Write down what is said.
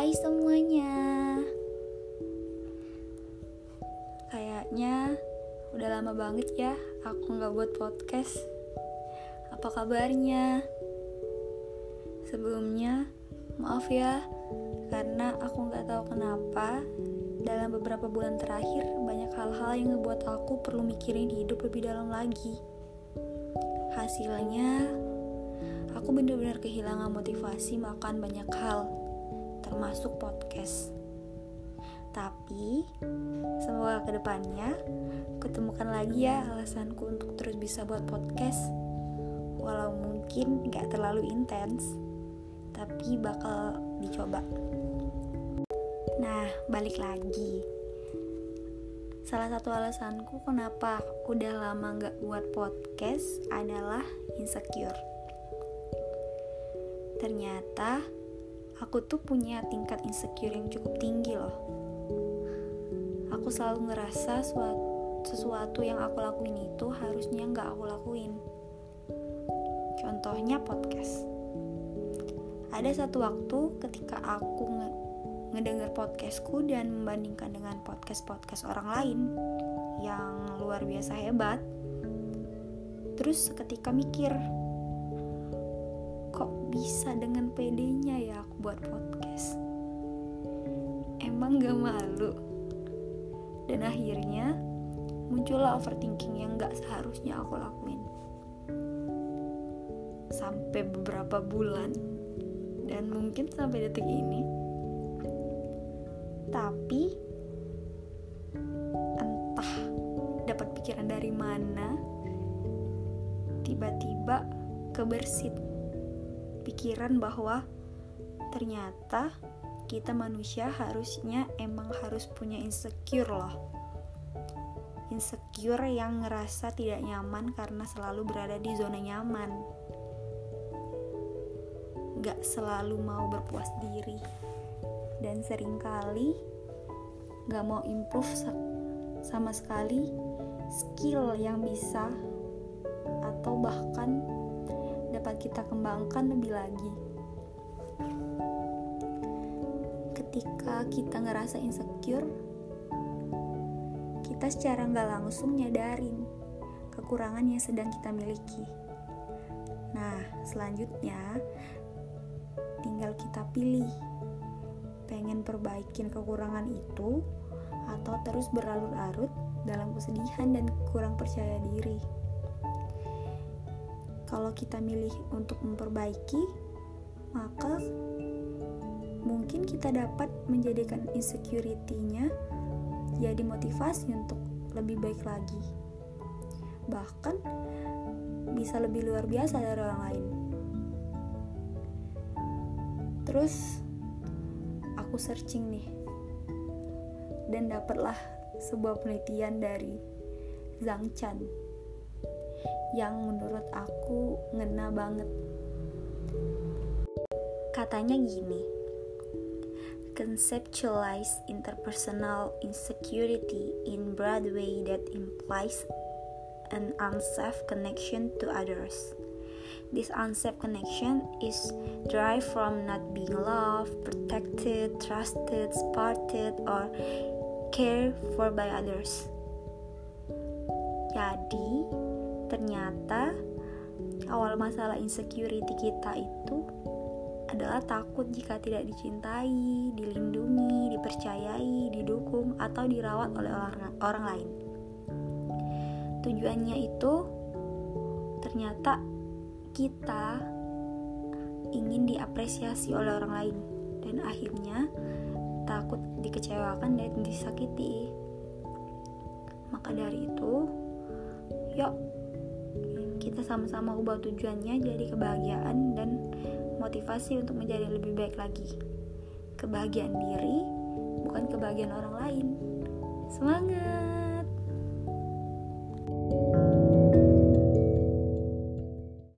Hai semuanya. Kayaknya udah lama banget ya aku gak buat podcast. Apa kabarnya? Sebelumnya maaf ya Karena aku gak tahu kenapa Dalam beberapa bulan terakhir Banyak hal-hal yang ngebuat aku perlu mikirin hidup lebih dalam lagi. Hasilnya Aku benar-benar kehilangan motivasi makan banyak hal termasuk podcast. Tapi semoga ke depannya ketemukan lagi ya alasanku untuk terus bisa buat podcast. Walau mungkin gak terlalu intens, tapi bakal dicoba. Nah, balik lagi. Salah satu alasanku kenapa udah lama gak buat podcast adalah insecure. Ternyata aku tuh punya tingkat insecure yang cukup tinggi loh. Aku selalu ngerasa sesuatu yang aku lakuin itu harusnya nggak aku lakuin. Contohnya podcast. Ada satu waktu ketika aku nge ngedenger podcastku dan membandingkan dengan podcast-podcast orang lain yang luar biasa hebat. Terus seketika mikir, kok bisa dengan pedenya ya aku buat podcast? Emang gak malu? Dan akhirnya muncullah overthinking yang gak seharusnya aku lakuin. Sampai beberapa bulan. Dan mungkin sampai detik ini. Tapi entah dapat pikiran dari mana tiba-tiba kebersit pikiran bahwa ternyata kita manusia harusnya emang harus punya insecure loh. Insecure yang ngerasa tidak nyaman karena selalu berada di zona nyaman. Gak selalu mau berpuas diri. Dan sering kali gak mau improve sama sekali skill yang bisa atau bahkan dapat kita kembangkan lebih lagi. Ketika kita ngerasa insecure, kita secara nggak langsung nyadarin kekurangan yang sedang kita miliki. Nah, selanjutnya tinggal kita pilih pengen perbaikin kekurangan itu atau terus berlarut-larut dalam kesedihan dan kurang percaya diri kalau kita milih untuk memperbaiki, maka mungkin kita dapat menjadikan insecurity-nya jadi motivasi untuk lebih baik lagi. Bahkan bisa lebih luar biasa dari orang lain. Terus aku searching nih dan dapatlah sebuah penelitian dari Zhang Chan yang menurut aku ngena banget. Katanya gini, conceptualize interpersonal insecurity in broad way that implies an unsafe connection to others. This unsafe connection is derived from not being loved, protected, trusted, supported, or cared for by others. Jadi, ternyata awal masalah insecurity kita itu adalah takut jika tidak dicintai, dilindungi, dipercayai, didukung, atau dirawat oleh orang, orang lain. Tujuannya itu ternyata kita ingin diapresiasi oleh orang lain dan akhirnya takut dikecewakan dan disakiti. Maka dari itu, yuk kita sama-sama ubah tujuannya jadi kebahagiaan dan motivasi untuk menjadi lebih baik lagi. Kebahagiaan diri bukan kebahagiaan orang lain. Semangat!